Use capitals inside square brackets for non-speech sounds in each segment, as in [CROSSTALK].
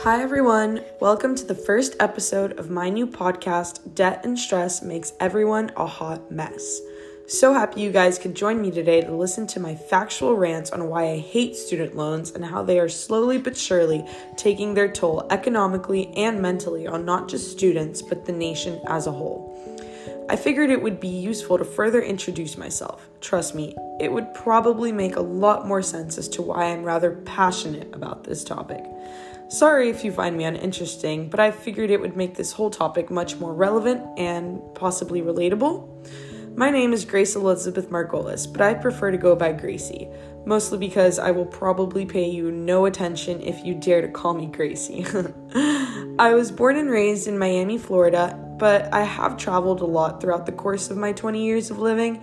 Hi, everyone. Welcome to the first episode of my new podcast, Debt and Stress Makes Everyone a Hot Mess. So happy you guys could join me today to listen to my factual rants on why I hate student loans and how they are slowly but surely taking their toll economically and mentally on not just students, but the nation as a whole. I figured it would be useful to further introduce myself. Trust me, it would probably make a lot more sense as to why I'm rather passionate about this topic. Sorry if you find me uninteresting, but I figured it would make this whole topic much more relevant and possibly relatable. My name is Grace Elizabeth Margolis, but I prefer to go by Gracie, mostly because I will probably pay you no attention if you dare to call me Gracie. [LAUGHS] I was born and raised in Miami, Florida, but I have traveled a lot throughout the course of my 20 years of living,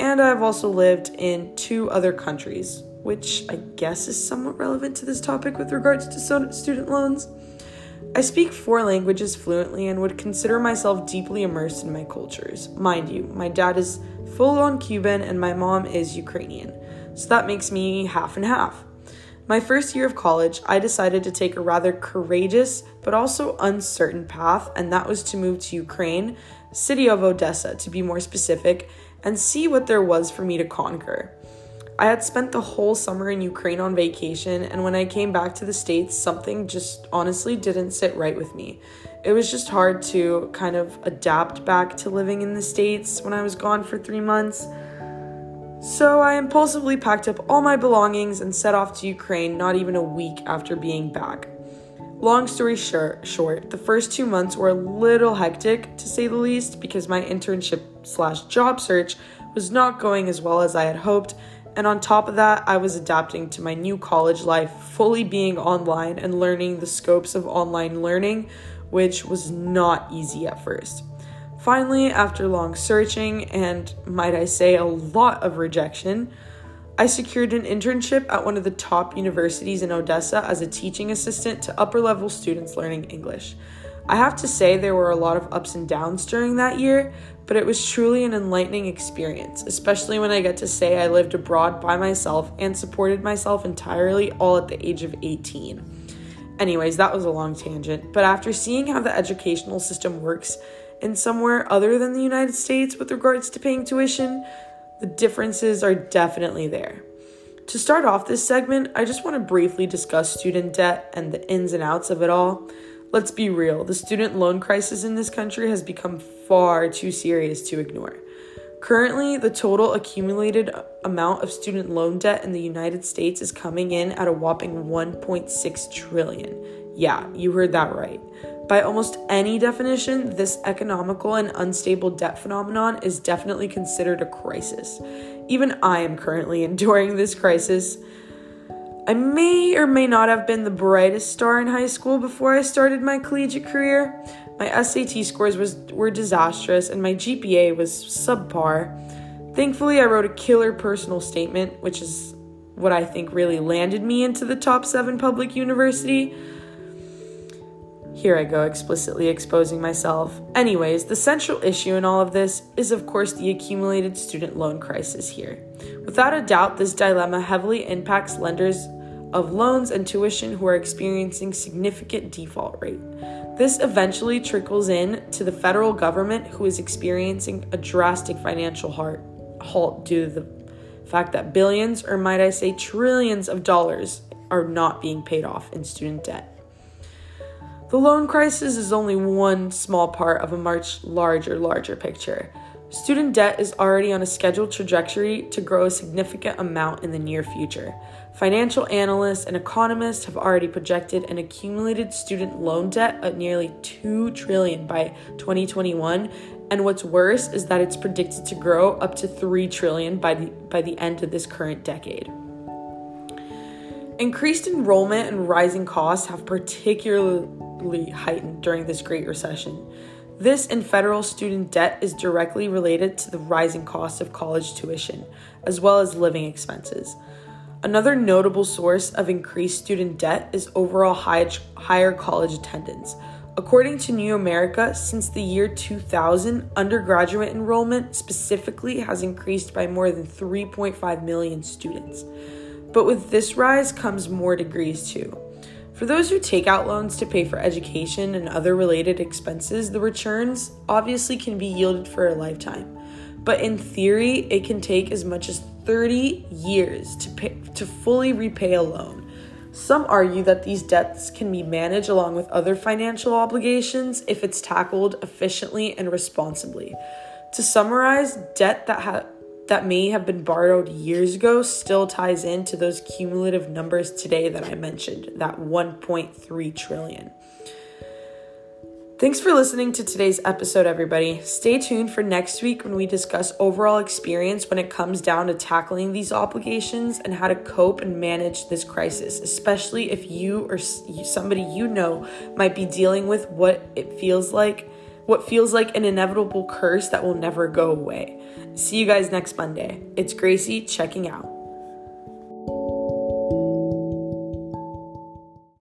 and I've also lived in two other countries, which I guess is somewhat relevant to this topic with regards to student loans. I speak four languages fluently and would consider myself deeply immersed in my cultures. Mind you, my dad is full on Cuban and my mom is Ukrainian, so that makes me half and half. My first year of college, I decided to take a rather courageous but also uncertain path, and that was to move to Ukraine, city of Odessa to be more specific, and see what there was for me to conquer. I had spent the whole summer in Ukraine on vacation, and when I came back to the States, something just honestly didn't sit right with me. It was just hard to kind of adapt back to living in the States when I was gone for three months. So I impulsively packed up all my belongings and set off to Ukraine not even a week after being back. Long story short, the first two months were a little hectic to say the least because my internship slash job search was not going as well as I had hoped, and on top of that, I was adapting to my new college life, fully being online and learning the scopes of online learning, which was not easy at first. Finally, after long searching and, might I say, a lot of rejection, I secured an internship at one of the top universities in Odessa as a teaching assistant to upper level students learning English. I have to say, there were a lot of ups and downs during that year, but it was truly an enlightening experience, especially when I get to say I lived abroad by myself and supported myself entirely all at the age of 18. Anyways, that was a long tangent, but after seeing how the educational system works in somewhere other than the United States with regards to paying tuition, the differences are definitely there. To start off this segment, I just want to briefly discuss student debt and the ins and outs of it all. Let's be real, the student loan crisis in this country has become far too serious to ignore. Currently, the total accumulated amount of student loan debt in the United States is coming in at a whopping 1.6 trillion. Yeah, you heard that right. By almost any definition, this economical and unstable debt phenomenon is definitely considered a crisis. Even I am currently [LAUGHS] enduring this crisis. I may or may not have been the brightest star in high school before I started my collegiate career. My SAT scores was, were disastrous and my GPA was subpar. Thankfully, I wrote a killer personal statement, which is what I think really landed me into the top seven public university. Here I go, explicitly exposing myself. Anyways, the central issue in all of this is, of course, the accumulated student loan crisis here. Without a doubt, this dilemma heavily impacts lenders of loans and tuition who are experiencing significant default rate. This eventually trickles in to the federal government who is experiencing a drastic financial halt due to the fact that billions, or might I say trillions of dollars, are not being paid off in student debt. The loan crisis is only one small part of a much larger, larger picture. Student debt is already on a scheduled trajectory to grow a significant amount in the near future. Financial analysts and economists have already projected an accumulated student loan debt at nearly 2 trillion by 2021, and what's worse is that it's predicted to grow up to 3 trillion by the by the end of this current decade. Increased enrollment and rising costs have particularly heightened during this Great Recession. This and federal student debt is directly related to the rising cost of college tuition, as well as living expenses. Another notable source of increased student debt is overall high, higher college attendance. According to New America, since the year 2000, undergraduate enrollment specifically has increased by more than 3.5 million students. But with this rise comes more degrees too. For those who take out loans to pay for education and other related expenses, the returns obviously can be yielded for a lifetime. But in theory, it can take as much as 30 years to pay, to fully repay a loan. Some argue that these debts can be managed along with other financial obligations if it's tackled efficiently and responsibly. To summarize, debt that ha- that may have been borrowed years ago still ties into those cumulative numbers today that I mentioned, that 1.3 trillion. Thanks for listening to today's episode, everybody. Stay tuned for next week when we discuss overall experience when it comes down to tackling these obligations and how to cope and manage this crisis, especially if you or somebody you know might be dealing with what it feels like, what feels like an inevitable curse that will never go away. See you guys next Monday. It's Gracie checking out.